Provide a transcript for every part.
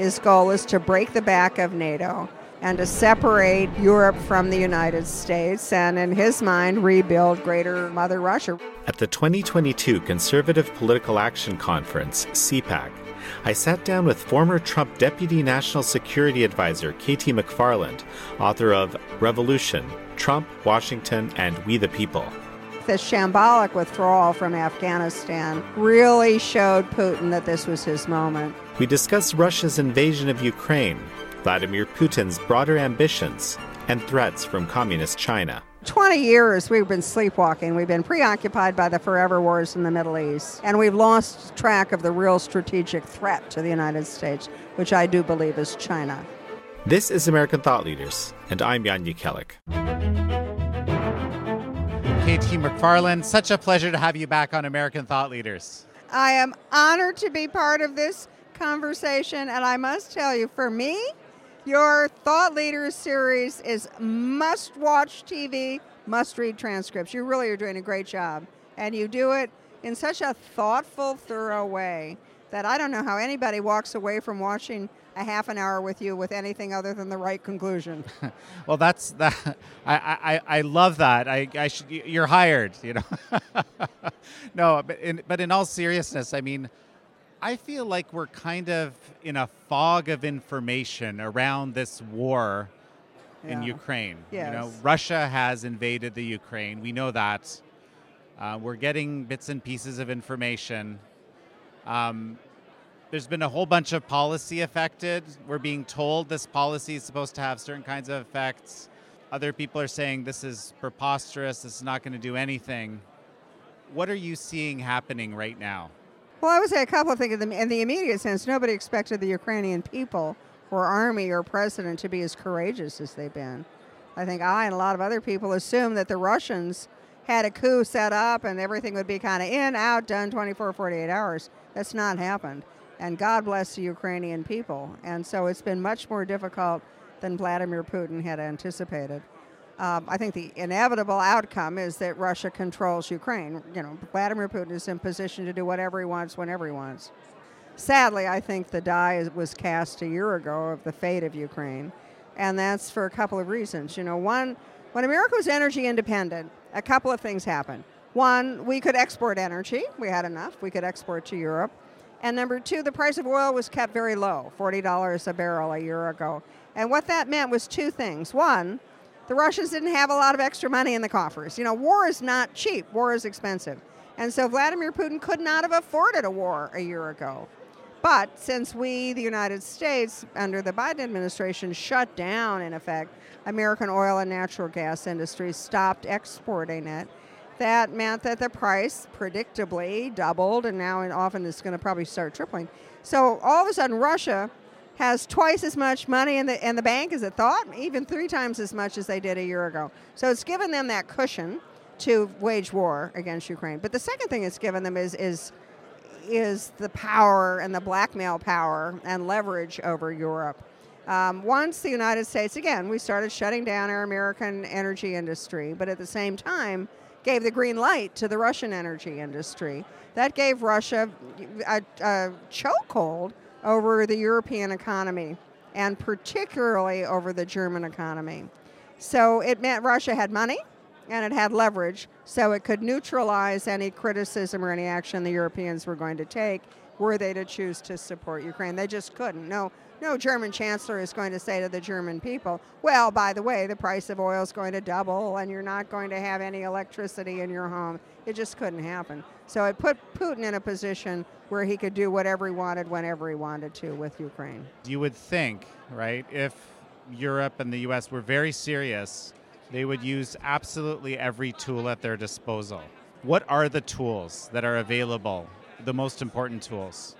His goal is to break the back of NATO and to separate Europe from the United States and, in his mind, rebuild Greater Mother Russia. At the 2022 Conservative Political Action Conference, CPAC, I sat down with former Trump Deputy National Security Advisor KT McFarland, author of Revolution Trump, Washington, and We the People. The shambolic withdrawal from Afghanistan really showed Putin that this was his moment. We discuss Russia's invasion of Ukraine, Vladimir Putin's broader ambitions, and threats from Communist China. 20 years we've been sleepwalking. We've been preoccupied by the forever wars in the Middle East, and we've lost track of the real strategic threat to the United States, which I do believe is China. This is American Thought Leaders, and I'm Jan Jekielek. KT McFarland, such a pleasure to have you back on American Thought Leaders. I am honored to be part of this conversation, and I must tell you, for me, your Thought Leaders series is must watch TV, must read transcripts. You really are doing a great job. And you do it in such a thoughtful, thorough way that I don't know how anybody walks away from watching a half an hour with you with anything other than the right conclusion. well, that's that. I, I, I love that. I, I should, you're hired. You know. no, but in, but in all seriousness, I mean, I feel like we're kind of in a fog of information around this war yeah. in Ukraine. Yes. You know, Russia has invaded the Ukraine. We know that. Uh, we're getting bits and pieces of information. Um, there's been a whole bunch of policy affected. We're being told this policy is supposed to have certain kinds of effects. Other people are saying this is preposterous, this is not going to do anything. What are you seeing happening right now? Well, I would say a couple of things. In the immediate sense, nobody expected the Ukrainian people or army or president to be as courageous as they've been. I think I and a lot of other people assumed that the Russians had a coup set up and everything would be kind of in, out, done 24, 48 hours. That's not happened and God bless the Ukrainian people. And so it's been much more difficult than Vladimir Putin had anticipated. Um, I think the inevitable outcome is that Russia controls Ukraine. You know, Vladimir Putin is in position to do whatever he wants whenever he wants. Sadly, I think the die was cast a year ago of the fate of Ukraine, and that's for a couple of reasons. You know, one, when America was energy independent, a couple of things happened. One, we could export energy. We had enough. We could export to Europe. And number two, the price of oil was kept very low, $40 a barrel a year ago. And what that meant was two things. One, the Russians didn't have a lot of extra money in the coffers. You know, war is not cheap, war is expensive. And so Vladimir Putin could not have afforded a war a year ago. But since we, the United States, under the Biden administration, shut down, in effect, American oil and natural gas industries, stopped exporting it, that meant that the price predictably doubled, and now and often it's going to probably start tripling. So all of a sudden, Russia has twice as much money in the in the bank as it thought, even three times as much as they did a year ago. So it's given them that cushion to wage war against Ukraine. But the second thing it's given them is is is the power and the blackmail power and leverage over Europe. Um, once the United States, again, we started shutting down our American energy industry, but at the same time, gave the green light to the Russian energy industry. That gave Russia a, a chokehold over the European economy and particularly over the German economy. So it meant Russia had money and it had leverage, so it could neutralize any criticism or any action the Europeans were going to take were they to choose to support Ukraine. They just couldn't. No, no German chancellor is going to say to the German people, well, by the way, the price of oil is going to double and you're not going to have any electricity in your home. It just couldn't happen. So it put Putin in a position where he could do whatever he wanted whenever he wanted to with Ukraine. You would think, right, if Europe and the US were very serious, they would use absolutely every tool at their disposal. What are the tools that are available the most important tools?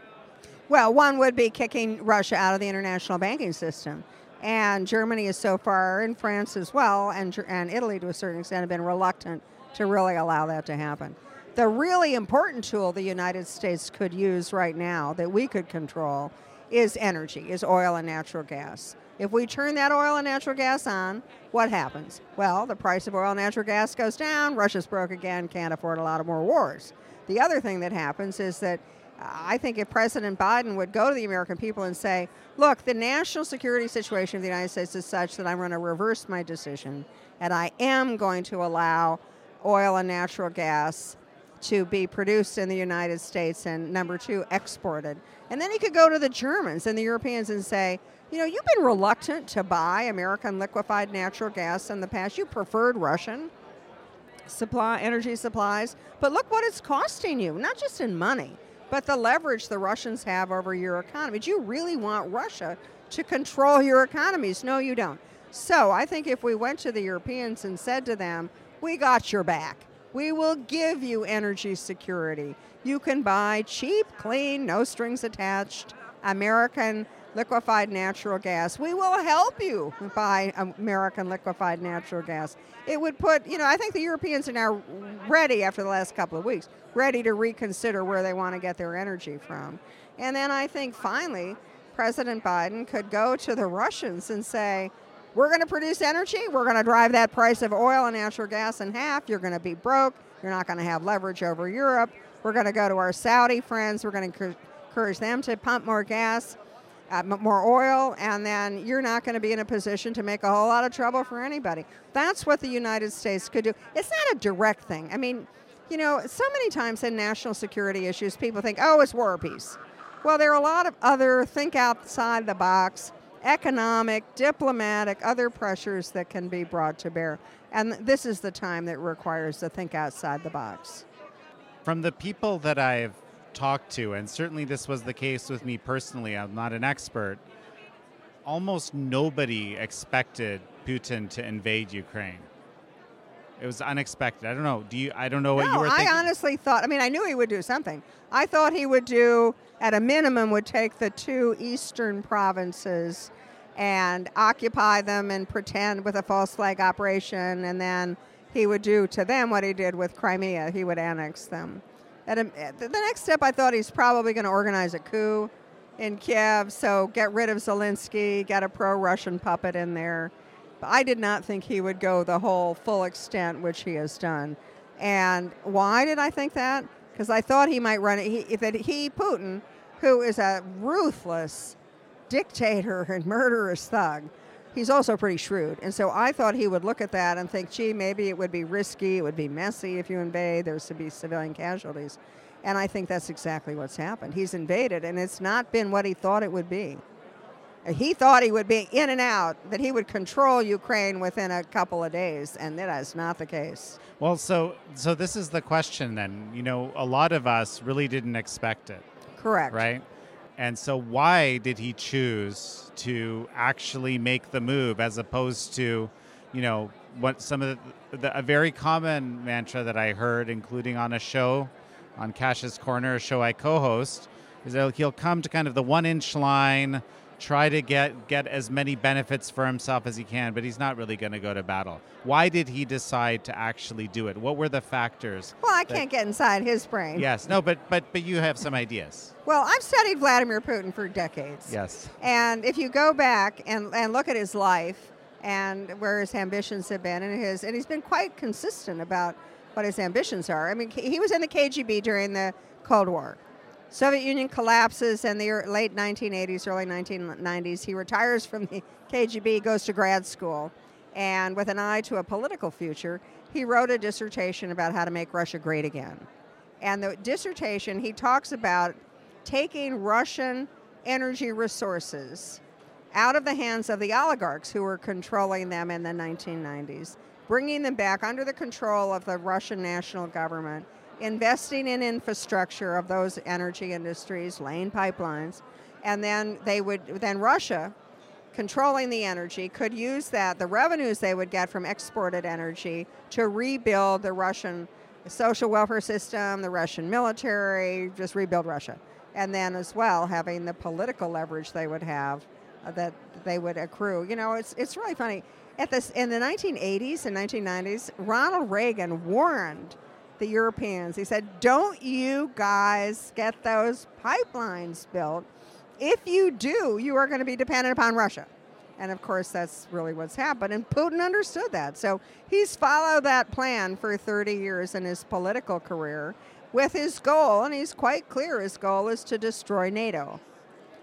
Well, one would be kicking Russia out of the international banking system. And Germany is so far, and France as well, and, and Italy to a certain extent, have been reluctant to really allow that to happen. The really important tool the United States could use right now that we could control is energy, is oil and natural gas. If we turn that oil and natural gas on, what happens? Well, the price of oil and natural gas goes down, Russia's broke again, can't afford a lot of more wars. The other thing that happens is that I think if President Biden would go to the American people and say, look, the national security situation of the United States is such that I'm going to reverse my decision and I am going to allow oil and natural gas to be produced in the United States and number two, exported. And then he could go to the Germans and the Europeans and say, you know, you've been reluctant to buy American liquefied natural gas in the past. You preferred Russian supply energy supplies, but look what it's costing you, not just in money, but the leverage the Russians have over your economy. Do you really want Russia to control your economies? No, you don't. So I think if we went to the Europeans and said to them, we got your back. We will give you energy security. You can buy cheap, clean, no strings attached American liquefied natural gas. We will help you buy American liquefied natural gas. It would put, you know, I think the Europeans are now ready after the last couple of weeks, ready to reconsider where they want to get their energy from. And then I think finally, President Biden could go to the Russians and say, we're going to produce energy. We're going to drive that price of oil and natural gas in half. You're going to be broke. You're not going to have leverage over Europe. We're going to go to our Saudi friends. We're going to encourage them to pump more gas uh, more oil, and then you're not going to be in a position to make a whole lot of trouble for anybody. That's what the United States could do. It's not a direct thing. I mean, you know, so many times in national security issues, people think, oh, it's war or peace. Well, there are a lot of other think outside the box, economic, diplomatic, other pressures that can be brought to bear. And this is the time that requires to think outside the box. From the people that I've talked to, and certainly this was the case with me personally, I'm not an expert, almost nobody expected Putin to invade Ukraine. It was unexpected. I don't know. Do you? I don't know what no, you were thinking. I honestly thought. I mean, I knew he would do something. I thought he would do, at a minimum, would take the two eastern provinces and occupy them and pretend with a false flag operation, and then he would do to them what he did with Crimea. He would annex them. At, a, the next step, I thought he's probably going to organize a coup in Kiev, so get rid of Zelensky, get a pro-Russian puppet in there. But I did not think he would go the whole full extent, which he has done. And why did I think that? Because I thought he might run it. He, that he, Putin, who is a ruthless dictator and murderous thug, he's also pretty shrewd. And so I thought he would look at that and think, gee, maybe it would be risky, it would be messy if you invade, there's to be civilian casualties. And I think that's exactly what's happened. He's invaded, and it's not been what he thought it would be. He thought he would be in and out, that he would control Ukraine within a couple of days, and that is not the case. Well, so so this is the question then. You know, a lot of us really didn't expect it. Correct. Right? And so, why did he choose to actually make the move as opposed to, you know, what some of the, the, a very common mantra that I heard, including on a show, on Kash's Corner, a show I co-host, is that he'll come to kind of the one-inch line, try to get get as many benefits for himself as he can, but he's not really going to go to battle. Why did he decide to actually do it? What were the factors? Well, I can't get inside his brain. Yes, no, but but but you have some ideas. Well, I've studied Vladimir Putin for decades. Yes. And if you go back and, and look at his life and where his ambitions have been and his and he's been quite consistent about what his ambitions are. I mean, he was in the KGB during the Cold War. Soviet Union collapses in the late 1980s, early 1990s. He retires from the KGB, goes to grad school, and with an eye to a political future, he wrote a dissertation about how to make Russia great again. And the dissertation, he talks about taking Russian energy resources out of the hands of the oligarchs who were controlling them in the 1990s, bringing them back under the control of the Russian national government investing in infrastructure of those energy industries, laying pipelines, and then they would then Russia controlling the energy could use that the revenues they would get from exported energy to rebuild the Russian social welfare system, the Russian military, just rebuild Russia. And then as well having the political leverage they would have uh, that they would accrue. You know, it's it's really funny. At this in the 1980s and 1990s, Ronald Reagan warned the Europeans. He said, Don't you guys get those pipelines built. If you do, you are going to be dependent upon Russia. And of course, that's really what's happened. And Putin understood that. So he's followed that plan for 30 years in his political career. with his goal, and he's quite clear his goal is to destroy NATO.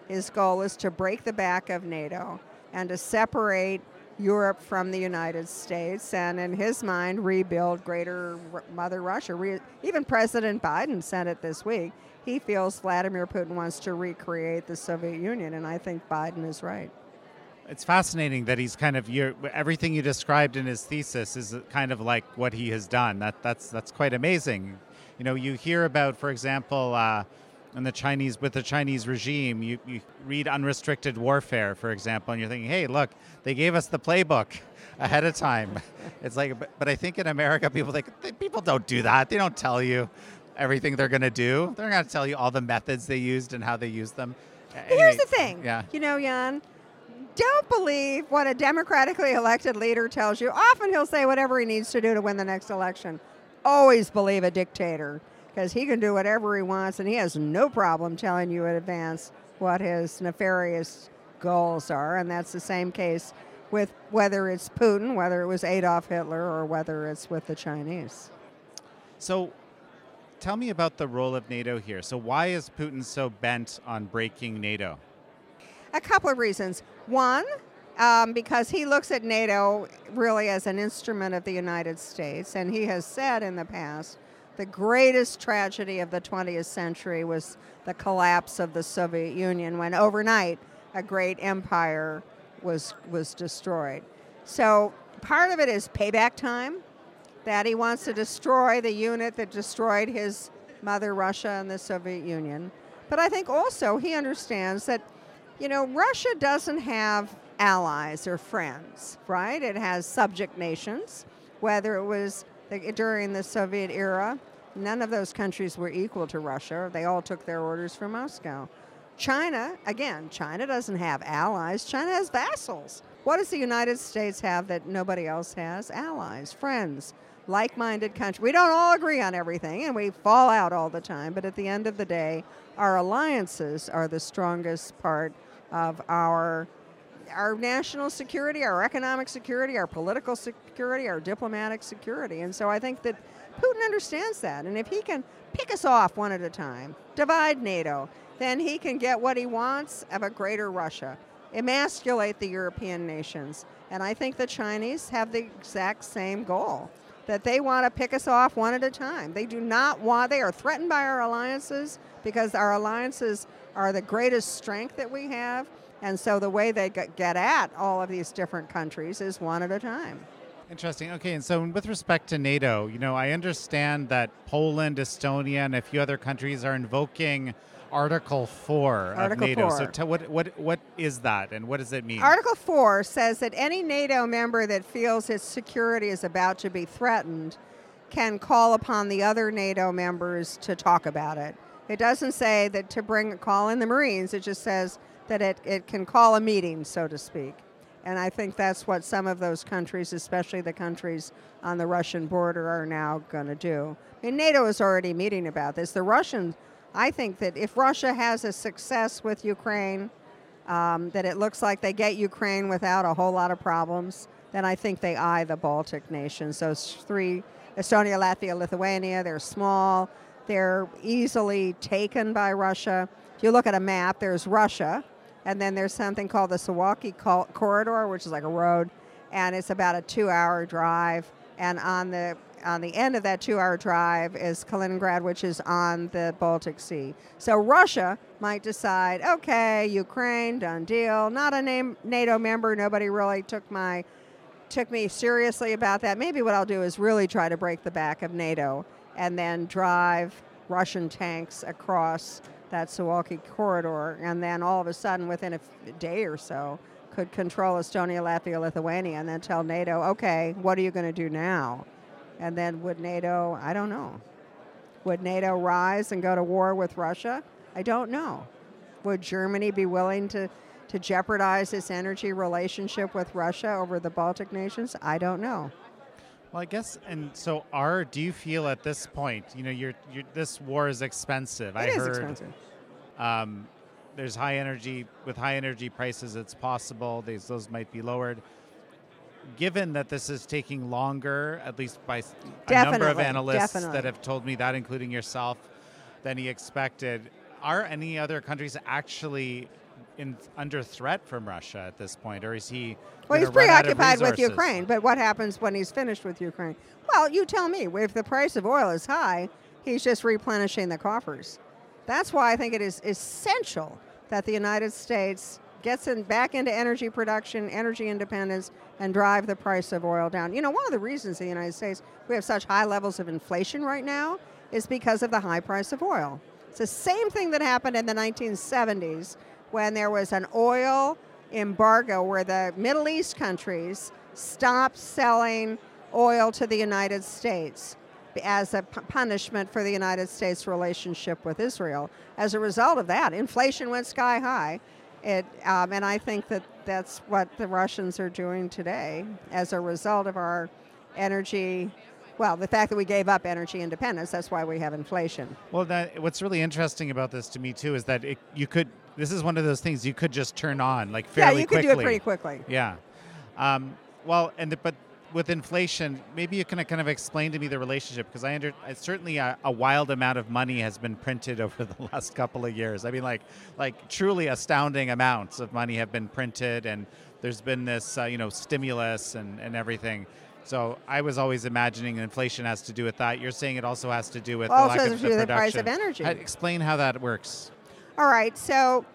His goal is to break the back of NATO and to separate Europe from the United States, and in his mind, rebuild Greater Mother Russia. Re- even President Biden said it this week. He feels Vladimir Putin wants to recreate the Soviet Union, and I think Biden is right. It's fascinating that he's kind of everything you described in his thesis is kind of like what he has done. That that's that's quite amazing. You know, you hear about, for example, uh, in the Chinese with the Chinese regime, you, you read unrestricted warfare, for example, and you're thinking, hey, look, they gave us the playbook ahead of time. it's like, but, but I think in America, people think people don't do that. They don't tell you everything they're going to do. They're going to tell you all the methods they used and how they used them. Anyway, Here's the thing. Yeah. You know, Jan, don't believe what a democratically elected leader tells you. Often he'll say whatever he needs to do to win the next election. Always believe a dictator because he can do whatever he wants and he has no problem telling you in advance what his nefarious goals are. And that's the same case with whether it's Putin, whether it was Adolf Hitler, or whether it's with the Chinese. So tell me about the role of NATO here. So, why is Putin so bent on breaking NATO? A couple of reasons. One, um, because he looks at NATO really as an instrument of the United States, and he has said in the past the greatest tragedy of the 20th century was the collapse of the Soviet Union when overnight a great empire was was destroyed. So part of it is payback time that he wants to destroy the unit that destroyed his mother Russia and the Soviet Union. But I think also he understands that you know, Russia doesn't have allies or friends, right? It has subject nations, whether it was during the Soviet era. None of those countries were equal to Russia. They all took their orders from Moscow. China, again, China doesn't have allies. China has vassals. What does the United States have that nobody else has? Allies, friends, like minded countries. We don't all agree on everything and we fall out all the time, but at the end of the day, our alliances are the strongest part of our our national security, our economic security, our political security, our diplomatic security. And so I think that Putin understands that. And if he can pick us off one at a time, divide NATO, then he can get what he wants of a greater Russia, emasculate the European nations. And I think the Chinese have the exact same goal that they want to pick us off one at a time. They do not want, they are threatened by our alliances because our alliances are the greatest strength that we have. And so the way they get at all of these different countries is one at a time. Interesting. Okay, and so with respect to NATO, you know, I understand that Poland, Estonia, and a few other countries are invoking Article 4 Article of NATO. 4. So t- what, what, what is that and what does it mean? Article 4 says that any NATO member that feels its security is about to be threatened can call upon the other NATO members to talk about it. It doesn't say that to bring a call in the Marines. It just says that it, it can call a meeting, so to speak. And I think that's what some of those countries, especially the countries on the Russian border, are now going to do. I mean, NATO is already meeting about this. The Russians, I think that if Russia has a success with Ukraine, um, that it looks like they get Ukraine without a whole lot of problems, then I think they eye the Baltic nations. Those three Estonia, Latvia, Lithuania, they're small. They're easily taken by Russia. If you look at a map, there's Russia, and then there's something called the Suwalki Corridor, which is like a road, and it's about a two-hour drive. And on the on the end of that two-hour drive is Kaliningrad, which is on the Baltic Sea. So Russia might decide, okay, Ukraine, done deal. Not a name, NATO member. Nobody really took my took me seriously about that. Maybe what I'll do is really try to break the back of NATO and then drive Russian tanks across that Suwalki corridor, and then all of a sudden, within a day or so, could control Estonia, Latvia, Lithuania, and then tell NATO, okay, what are you going to do now? And then would NATO, I don't know. Would NATO rise and go to war with Russia? I don't know. Would Germany be willing to, to jeopardize its energy relationship with Russia over the Baltic nations? I don't know. Well, I guess, and so, are do you feel at this point, you know, you're, you're this war is expensive? It I is heard, expensive. Um, there's high energy with high energy prices. It's possible these those might be lowered. given that this is taking longer, at least by s- a Definitely, number of analysts definitely. that have told me that, including yourself, than he expected, are any other countries actually in, under threat from Russia at this point, or is he? Well, he's gonna run out of preoccupied with? Ukraine, but what happens when he's finished with Ukraine? Well, you tell me. If the price of oil is high, he's just replenishing the coffers. That's why I think it is essential that the United States gets in, back into energy production, energy independence, and drive the price of oil down. You know, one of the reasons in the United States we have such high levels of inflation right now is because of the high price of oil. It's the same thing that happened in the 1970s when there was an oil embargo where the Middle East countries stopped selling oil to the United States as a punishment for the United States relationship with Israel. As a result of that, inflation went sky high. It, um, and I think that that's what the Russians are doing today as a result of our energy. Well, the fact that we gave up energy independence, that's why we have inflation. Well, that, what's really interesting about this to me too is that it, you could. This is one of those things you could just turn on like fairly yeah, you could quickly. do it pretty quickly. Yeah. Um, well, and the, but with inflation, maybe you can kind of explain to me the relationship because I under I- certainly a, a wild amount of money has been printed over the last couple of years. I mean, like like truly astounding amounts of money have been printed, and there's been this uh, you know stimulus and and everything. So I was always imagining inflation has to do with that. You're saying it also has to do with Also the lack has of to do the with the price of energy. How- explain how that works. All right, so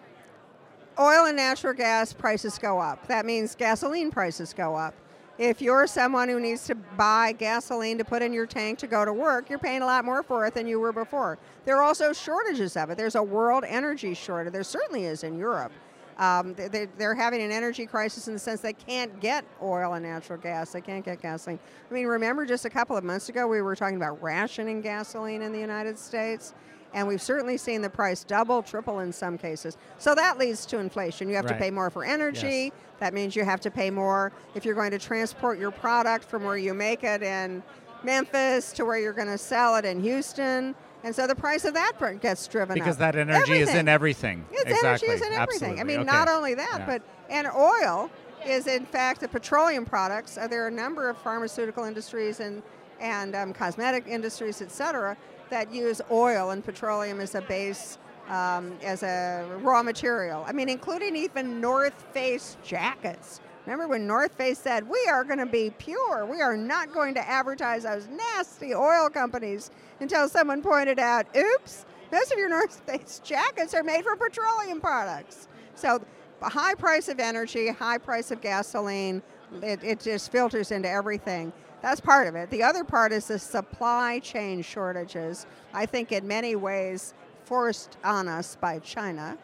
oil and natural gas prices go up. That means gasoline prices go up. If you're someone who needs to buy gasoline to put in your tank to go to work, you're paying a lot more for it than you were before. There are also shortages of it. There's a world energy shortage. There certainly is in Europe. Um, they- they, they're having an energy crisis in the sense they can't get oil and natural gas. They can't get gasoline. I mean, remember just a couple of months ago we were talking about rationing gasoline in the United States? And we've certainly seen the price double, triple in some cases. So that leads to inflation. You have to pay more for energy. Yes. That means you have to pay more if you're going to transport your product from where you make it in Memphis to where you're going to sell it in Houston. And so the price of that gets driven up. Because up. that energy is in Everything. everything. It's exactly. energy is in everything. Absolutely. I mean, Okay. not only that, Yeah. but and oil is in fact the petroleum products. There are a number of pharmaceutical industries and and um, cosmetic industries, et cetera, that use oil and petroleum as a base. Um, as a raw material. I mean, including even North Face jackets. Remember when North Face said, We are going to be pure. We are not going to advertise those nasty oil companies until someone pointed out, Oops, most of your North Face jackets are made from petroleum products. So, high price of energy, high price of gasoline, it, it just filters into everything. That's part of it. The other part is the supply chain shortages. I think in many ways forced on us by China.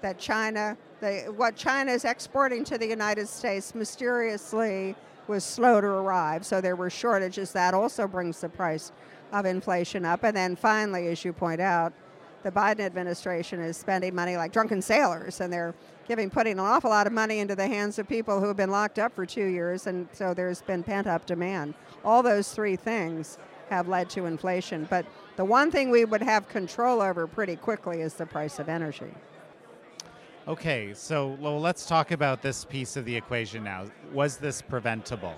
That China, the, what China is exporting to the United States mysteriously was slow to arrive. So there were shortages. That also brings the price of inflation up. And then finally, as you point out, the Biden administration is spending money like drunken sailors, and they're giving, putting an awful lot of money into the hands of people who have been locked up for two years, and so there's been pent up demand. All those three things have led to inflation. But the one thing we would have control over pretty quickly is the price of energy. Okay, so well, let's talk about this piece of the equation now. Was this preventable?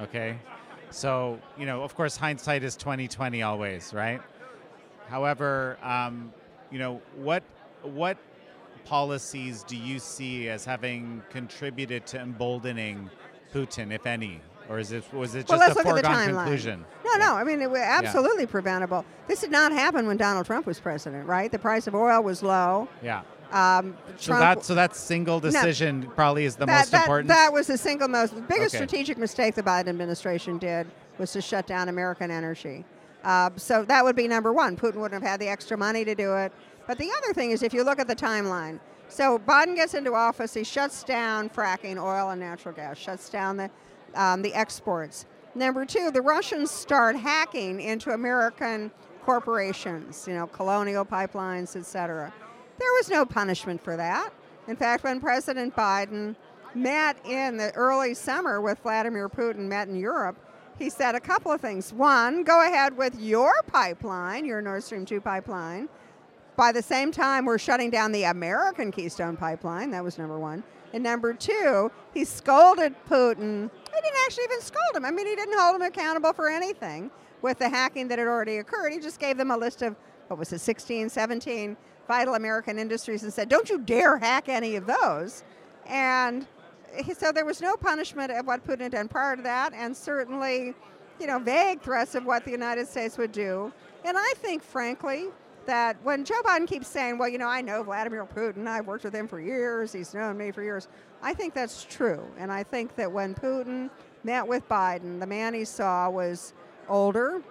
Okay, so you know, of course, hindsight is twenty twenty always, right? However, um, you know what what policies do you see as having contributed to emboldening Putin, if any, or is it was it just let's a look at the foregone conclusion? No, no. I mean, it was absolutely preventable. This did not happen when Donald Trump was president, right? The price of oil was low. Yeah. Um, So that so that single decision probably is the that, most that, important. That was the single most, the biggest Okay. strategic mistake the Biden administration did was to shut down American energy. Uh, so that would be number one. Putin wouldn't have had the extra money to do it. But the other thing is, if you look at the timeline, so Biden gets into office, he shuts down fracking, oil and natural gas, shuts down the um, the exports. Number two, the Russians start hacking into American corporations, you know, colonial pipelines, et cetera. There was no punishment for that. In fact, when President Biden met in the early summer with Vladimir Putin, met in Europe, he said a couple of things. One, go ahead with your pipeline, your Nord Stream 2 pipeline, by the same time, we're shutting down the American Keystone Pipeline. That was number one. And number two, he scolded Putin. He didn't actually even scold him. I mean, he didn't hold him accountable for anything with the hacking that had already occurred. He just gave them a list of, what was it, 16, 17 vital American industries and said, don't you dare hack any of those. And so there was no punishment of what Putin had done prior to that, and certainly, you know, vague threats of what the United States would do. And I think, frankly, that when Joe Biden keeps saying, well, you know, I know Vladimir Putin, I've worked with him for years, he's known me for years, I think that's true. And I think that when Putin met with Biden, the man he saw was older,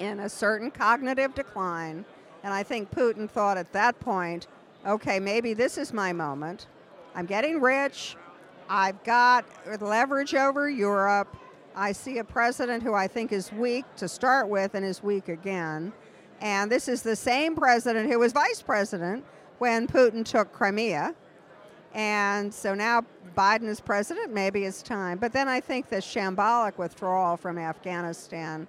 in a certain cognitive decline. And I think Putin thought at that point, okay, maybe this is my moment. I'm getting rich. I've got leverage over Europe. I see a president who I think is weak to start with and is weak again. And this is the same president who was vice president when Putin took Crimea. And so now Biden is president, maybe it's time. But then I think the shambolic withdrawal from Afghanistan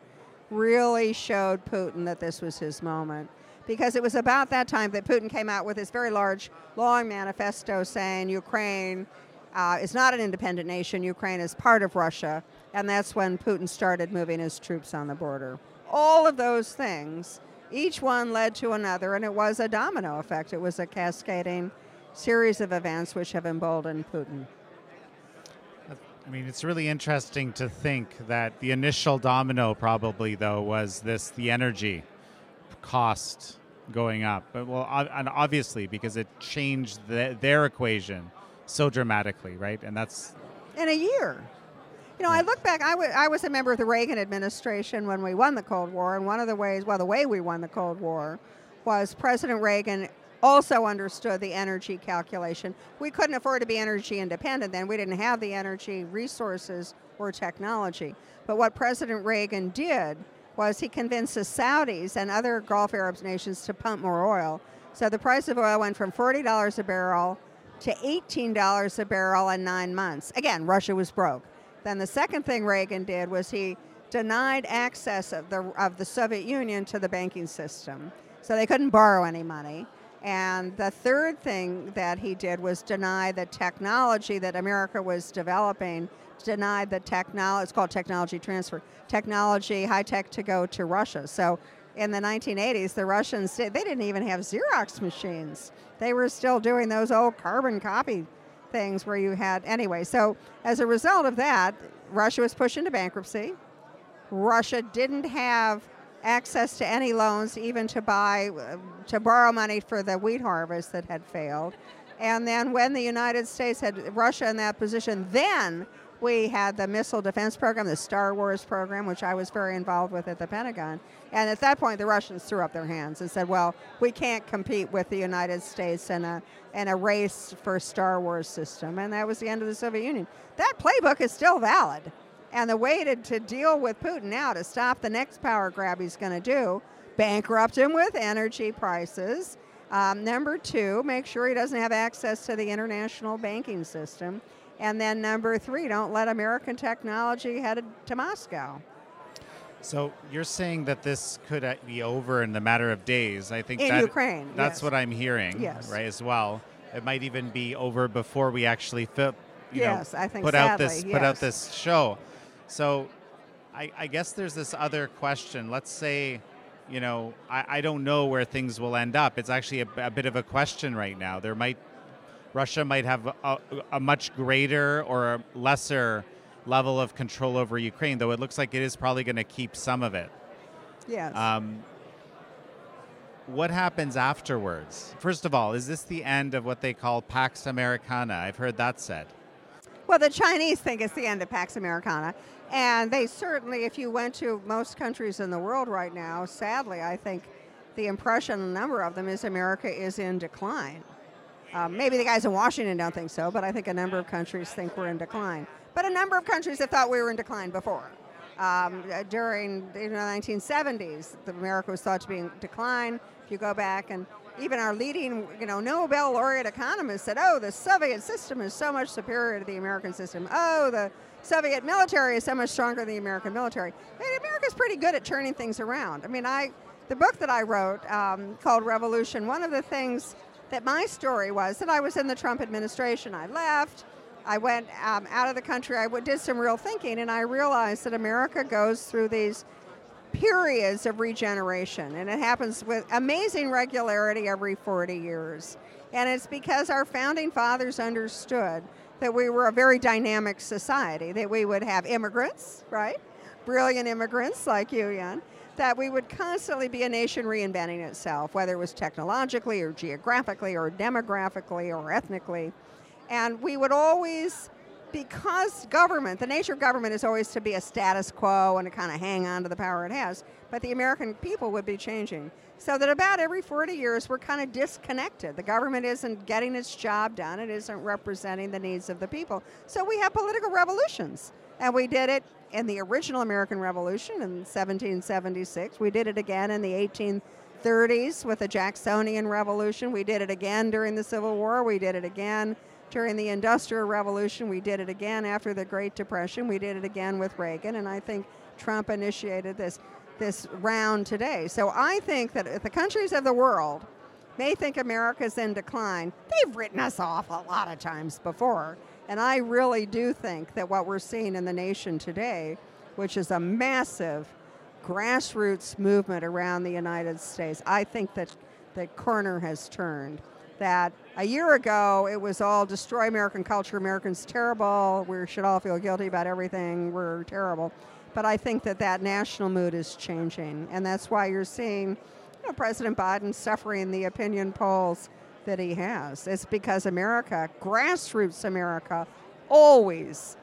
really showed Putin that this was his moment. Because it was about that time that Putin came out with this very large, long manifesto saying Ukraine uh, is not an independent nation, Ukraine is part of Russia. And that's when Putin started moving his troops on the border. All of those things each one led to another, and it was a domino effect. It was a cascading series of events which have emboldened Putin. I mean, it's really interesting to think that the initial domino, probably though, was this the energy cost going up. But well, and obviously because it changed the, their equation so dramatically, right? And that's in a year. You know, I look back, I, w- I was a member of the Reagan administration when we won the Cold War, and one of the ways, well, the way we won the Cold War was President Reagan also understood the energy calculation. We couldn't afford to be energy independent then. We didn't have the energy resources or technology. But what President Reagan did was he convinced the Saudis and other Gulf Arab nations to pump more oil. So the price of oil went from $40 a barrel to $18 a barrel in nine months. Again, Russia was broke. Then the second thing Reagan did was he denied access of the, of the Soviet Union to the banking system. So they couldn't borrow any money. And the third thing that he did was deny the technology that America was developing, denied the technology, it's called technology transfer, technology, high tech to go to Russia. So in the 1980s, the Russians, they didn't even have Xerox machines. They were still doing those old carbon copy things where you had anyway. So as a result of that, Russia was pushed into bankruptcy. Russia didn't have access to any loans, even to buy, uh, to borrow money for the wheat harvest that had failed. And then when the United States had Russia in that position, then we had the missile defense program, the Star Wars program, which I was very involved with at the Pentagon. And at that point, the Russians threw up their hands and said, well, we can't compete with the United States in a, in a race for Star Wars system. And that was the end of the Soviet Union. That playbook is still valid. And the way to, to deal with Putin now to stop the next power grab he's going to do, bankrupt him with energy prices. Um, number two, make sure he doesn't have access to the international banking system. And then number three, don't let American technology head to Moscow. So you're saying that this could uh, be over in the matter of days. I think in that, Ukraine. That's yes. what I'm hearing. Yes. Right as well. It might even be over before we actually fit, you yes, know, I think put sadly, out this yes. put out this show. So I, I, guess there's this other question. Let's say, you know, I, I don't know where things will end up. It's actually a, a bit of a question right now. There might Russia might have a, a much greater or lesser level of control over Ukraine, though it looks like it is probably going to keep some of it. Yes. Um, what happens afterwards? First of all, is this the end of what they call Pax Americana? I've heard that said. Well, the Chinese think it's the end of Pax Americana. And they certainly, if you went to most countries in the world right now, sadly, I think the impression, a number of them, is America is in decline. Um, maybe the guys in Washington don't think so, but I think a number of countries think we're in decline. But a number of countries have thought we were in decline before. Um, uh, during the 1970s, America was thought to be in decline. If you go back and even our leading, you know, Nobel laureate economist said, "Oh, the Soviet system is so much superior to the American system. Oh, the Soviet military is so much stronger than the American military." Mean, America's pretty good at turning things around. I mean, I the book that I wrote um, called Revolution, one of the things that my story was that I was in the Trump administration. I left. I went um, out of the country. I did some real thinking, and I realized that America goes through these periods of regeneration, and it happens with amazing regularity every 40 years. And it's because our founding fathers understood that we were a very dynamic society, that we would have immigrants, right? Brilliant immigrants like you, Jan, that we would constantly be a nation reinventing itself, whether it was technologically or geographically or demographically or ethnically. And we would always, because government, the nature of government is always to be a status quo and to kind of hang on to the power it has, but the American people would be changing. So that about every 40 years, we're kind of disconnected. The government isn't getting its job done, it isn't representing the needs of the people. So we have political revolutions. And we did it in the original American Revolution in 1776. We did it again in the 1830s with the Jacksonian Revolution. We did it again during the Civil War. We did it again during the Industrial Revolution. We did it again after the Great Depression. We did it again with Reagan. And I think Trump initiated this, this round today. So I think that if the countries of the world may think America's in decline, they've written us off a lot of times before. And I really do think that what we're seeing in the nation today, which is a massive grassroots movement around the United States, I think that the corner has turned. That a year ago it was all destroy American culture, Americans terrible, we should all feel guilty about everything, we're terrible. But I think that that national mood is changing, and that's why you're seeing you know, President Biden suffering the opinion polls that he has. It's because America, grassroots America, always,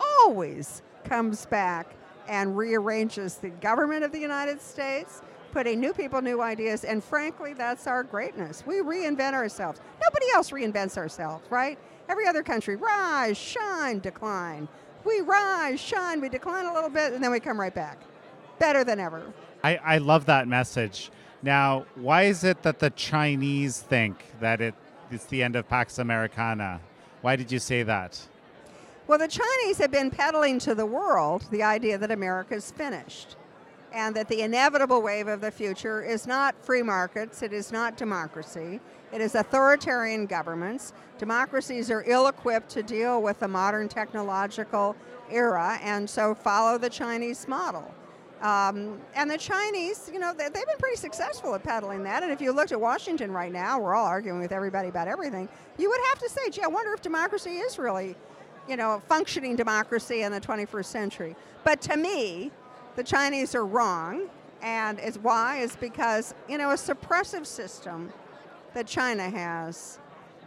always comes back and rearranges the government of the United States, putting new people, new ideas, and frankly, that's our greatness. We reinvent ourselves. Nobody else reinvents ourselves, right? Every other country, rise, shine, decline. We rise, shine, we decline a little bit, and then we come right back. Better than ever. I, I love that message. Now, why is it that the Chinese think that it, it's the end of Pax Americana? Why did you say that? Well, the Chinese have been peddling to the world the idea that America's finished and that the inevitable wave of the future is not free markets, it is not democracy, it is authoritarian governments. Democracies are ill equipped to deal with the modern technological era, and so follow the Chinese model. Um, and the Chinese, you know, they, have been pretty successful at peddling that. And if you looked at Washington right now, we're all arguing with everybody about everything. You would have to say, gee, I wonder if democracy is really, you know, a functioning democracy in the 21st century. But to me, the Chinese are wrong. And it's why is because, you know, a suppressive system that China has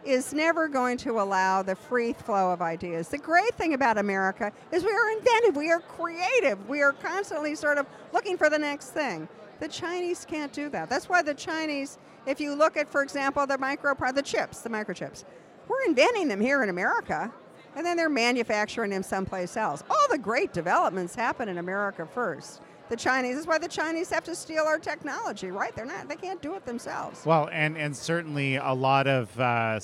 is never going to allow the free flow of ideas. The great thing about America is we are inventive, we are creative, we are constantly sort of looking for the next thing. The Chinese can't do that. That's why the Chinese, if you look at, for example, the micro, the chips, the microchips, we're inventing them here in America, and then they're manufacturing them someplace else. All the great developments happen in America first the Chinese. That's why the Chinese have to steal our technology, right? They're not. They can't do it themselves. Well, and and certainly a lot of. Uh,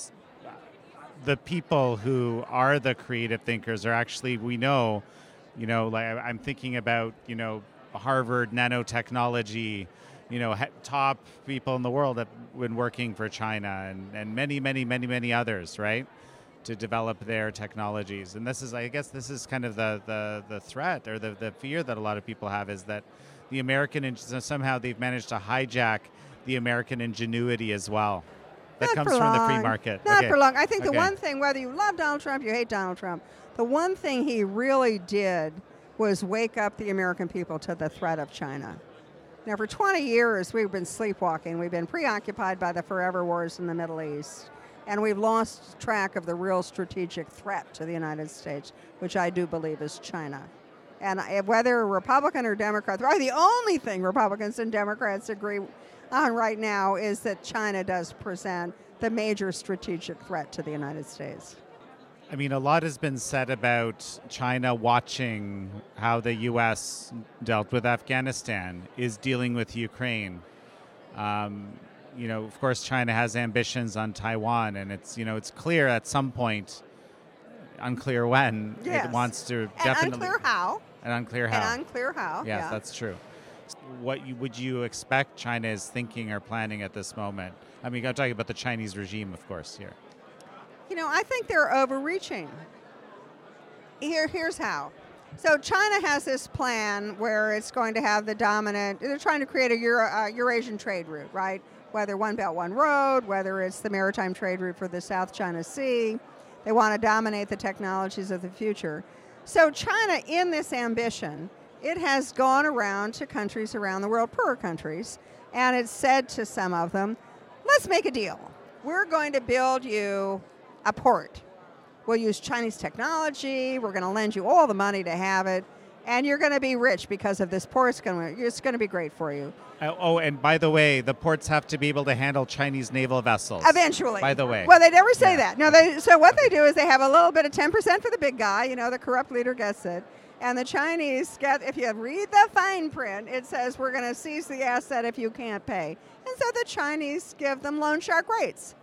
the people who are the creative thinkers are actually we know you know like i'm thinking about you know harvard nanotechnology you know top people in the world have been working for china and, and many many many many others right to develop their technologies. And this is, I guess, this is kind of the the, the threat or the, the fear that a lot of people have is that the American somehow they've managed to hijack the American ingenuity as well. That Not comes from long. the free market. Not okay. for long. I think okay. the one thing, whether you love Donald Trump, you hate Donald Trump, the one thing he really did was wake up the American people to the threat of China. Now, for 20 years, we've been sleepwalking. We've been preoccupied by the forever wars in the Middle East and we've lost track of the real strategic threat to the United States, which I do believe is China. And whether Republican or Democrat, the only thing Republicans and Democrats agree on right now is that China does present the major strategic threat to the United States. I mean, a lot has been said about China watching how the U.S. dealt with Afghanistan, is dealing with Ukraine. Um, you know, of course, China has ambitions on Taiwan, and it's you know it's clear at some point, unclear when yes. it wants to and definitely unclear how and unclear how and unclear how. Yes, yeah. that's true. what you, would you expect China is thinking or planning at this moment? I mean, I'm talking about the Chinese regime, of course, here. You know, I think they're overreaching. Here, here's how. So China has this plan where it's going to have the dominant. They're trying to create a Euro, uh, Eurasian trade route, right? Whether one belt, one road, whether it's the maritime trade route for the South China Sea. They want to dominate the technologies of the future. So China, in this ambition, it has gone around to countries around the world, poorer countries, and it's said to some of them, let's make a deal. We're going to build you a port. We'll use Chinese technology. We're going to lend you all the money to have it. And you're going to be rich because of this port. It's going to, it's going to be great for you. Uh, oh, and by the way, the ports have to be able to handle Chinese naval vessels. Eventually. By the way. Well, they never say yeah. that. No, they. So what they do is they have a little bit of 10% for the big guy. You know, the corrupt leader gets it. And the Chinese get, if you read the fine print, it says we're going to seize the asset if you can't pay. And so the Chinese give them loan shark rates.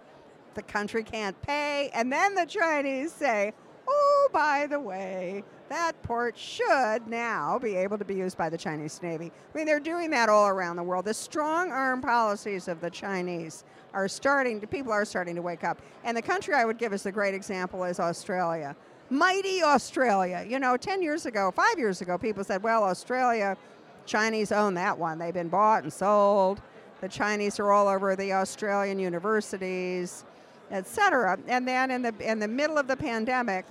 The country can't pay. And then the Chinese say, oh, by the way, that port should now be able to be used by the Chinese Navy. I mean, they're doing that all around the world. The strong arm policies of the Chinese are starting to, people are starting to wake up. And the country I would give as a great example is Australia. Mighty Australia. You know, 10 years ago, five years ago, people said, well, Australia, Chinese own that one. They've been bought and sold. The Chinese are all over the Australian universities, etc. And then in the, in the middle of the pandemic,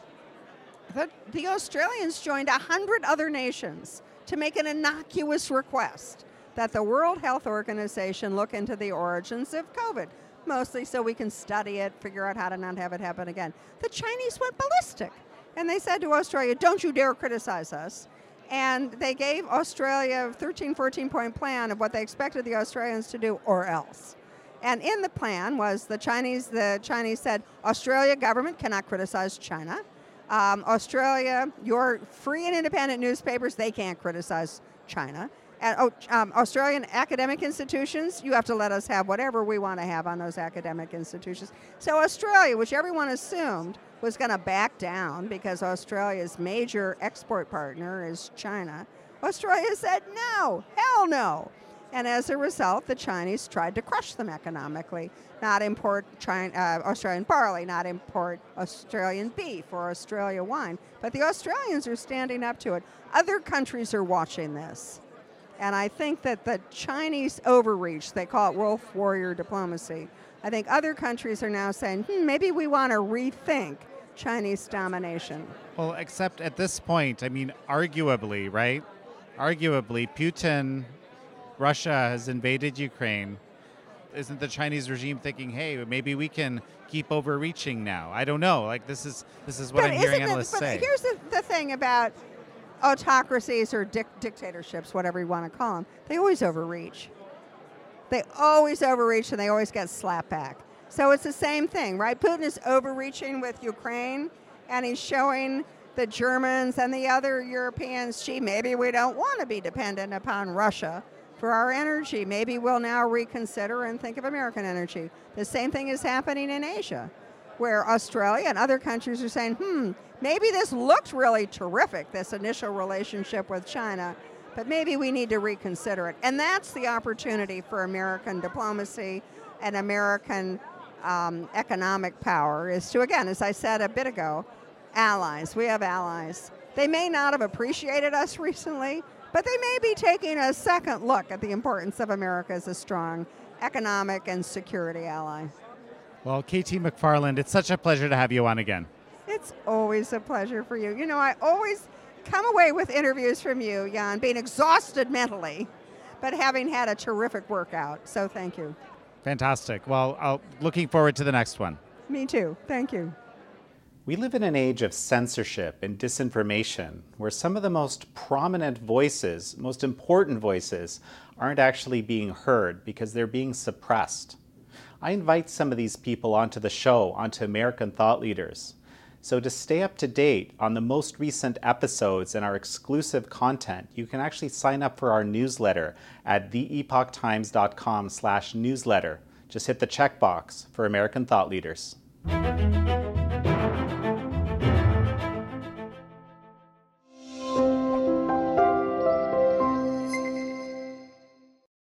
the, the Australians joined 100 other nations to make an innocuous request that the World Health Organization look into the origins of COVID, mostly so we can study it, figure out how to not have it happen again. The Chinese went ballistic and they said to Australia, Don't you dare criticize us. And they gave Australia a 13, 14 point plan of what they expected the Australians to do or else. And in the plan was the Chinese, the Chinese said, Australia government cannot criticize China. Um, Australia, your free and independent newspapers, they can't criticize China. And oh, um, Australian academic institutions, you have to let us have whatever we want to have on those academic institutions. So Australia, which everyone assumed was going to back down because Australia's major export partner is China, Australia said no, hell no. And as a result, the Chinese tried to crush them economically. Not import China, uh, Australian barley, not import Australian beef or Australia wine. But the Australians are standing up to it. Other countries are watching this. And I think that the Chinese overreach, they call it wolf warrior diplomacy. I think other countries are now saying, hmm, maybe we want to rethink Chinese domination. Well, except at this point, I mean, arguably, right? Arguably, Putin Russia has invaded Ukraine, isn't the Chinese regime thinking, "Hey, maybe we can keep overreaching now"? I don't know. Like this is this is what but I'm hearing analysts but say. Here's the, the thing about autocracies or dic- dictatorships, whatever you want to call them. They always overreach. They always overreach, and they always get slapped back. So it's the same thing, right? Putin is overreaching with Ukraine, and he's showing the Germans and the other Europeans, gee, maybe we don't want to be dependent upon Russia for our energy. Maybe we'll now reconsider and think of American energy. The same thing is happening in Asia, where Australia and other countries are saying, hmm, maybe this looked really terrific, this initial relationship with China, but maybe we need to reconsider it. And that's the opportunity for American diplomacy and American um, economic power is to, again, as I said a bit ago, allies. We have allies. They may not have appreciated us recently, but they may be taking a second look at the importance of America as a strong economic and security ally. Well, KT McFarland, it's such a pleasure to have you on again. It's always a pleasure for you. You know, I always come away with interviews from you, Jan, being exhausted mentally, but having had a terrific workout. So thank you. Fantastic. Well, I'll, looking forward to the next one. Me too. Thank you. We live in an age of censorship and disinformation where some of the most prominent voices, most important voices, aren't actually being heard because they're being suppressed. I invite some of these people onto the show, onto American Thought Leaders. So to stay up to date on the most recent episodes and our exclusive content, you can actually sign up for our newsletter at theepochtimes.com slash newsletter. Just hit the checkbox for American Thought Leaders. Thank you.